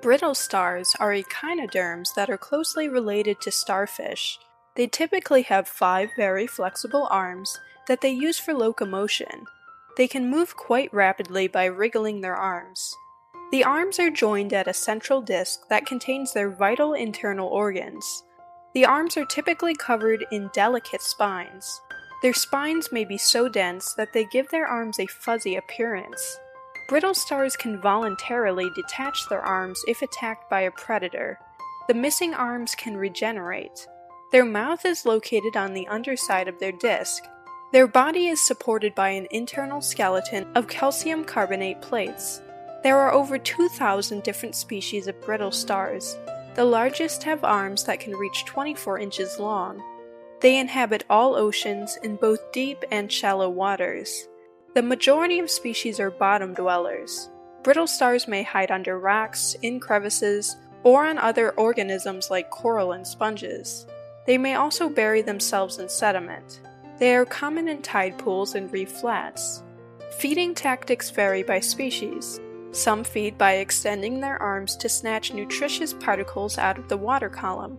Brittle stars are echinoderms that are closely related to starfish. They typically have five very flexible arms that they use for locomotion. They can move quite rapidly by wriggling their arms. The arms are joined at a central disc that contains their vital internal organs. The arms are typically covered in delicate spines. Their spines may be so dense that they give their arms a fuzzy appearance. Brittle stars can voluntarily detach their arms if attacked by a predator. The missing arms can regenerate. Their mouth is located on the underside of their disc. Their body is supported by an internal skeleton of calcium carbonate plates. There are over 2,000 different species of brittle stars. The largest have arms that can reach 24 inches long. They inhabit all oceans in both deep and shallow waters. The majority of species are bottom dwellers. Brittle stars may hide under rocks, in crevices, or on other organisms like coral and sponges. They may also bury themselves in sediment. They are common in tide pools and reef flats. Feeding tactics vary by species. Some feed by extending their arms to snatch nutritious particles out of the water column.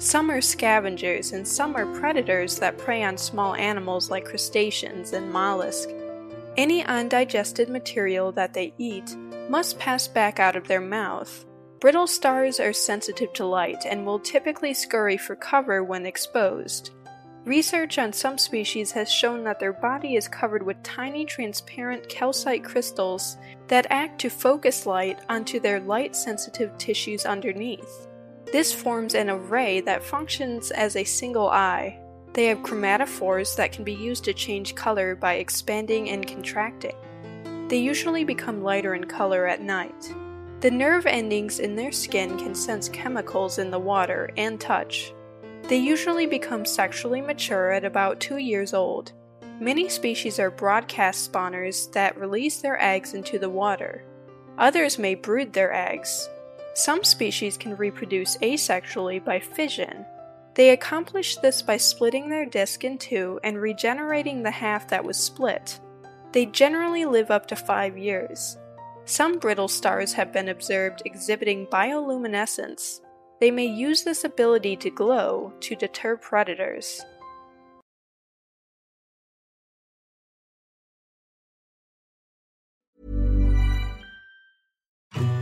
Some are scavengers and some are predators that prey on small animals like crustaceans and mollusks. Any undigested material that they eat must pass back out of their mouth. Brittle stars are sensitive to light and will typically scurry for cover when exposed. Research on some species has shown that their body is covered with tiny transparent calcite crystals that act to focus light onto their light sensitive tissues underneath. This forms an array that functions as a single eye. They have chromatophores that can be used to change color by expanding and contracting. They usually become lighter in color at night. The nerve endings in their skin can sense chemicals in the water and touch. They usually become sexually mature at about two years old. Many species are broadcast spawners that release their eggs into the water. Others may brood their eggs. Some species can reproduce asexually by fission. They accomplish this by splitting their disc in two and regenerating the half that was split. They generally live up to five years. Some brittle stars have been observed exhibiting bioluminescence. They may use this ability to glow to deter predators.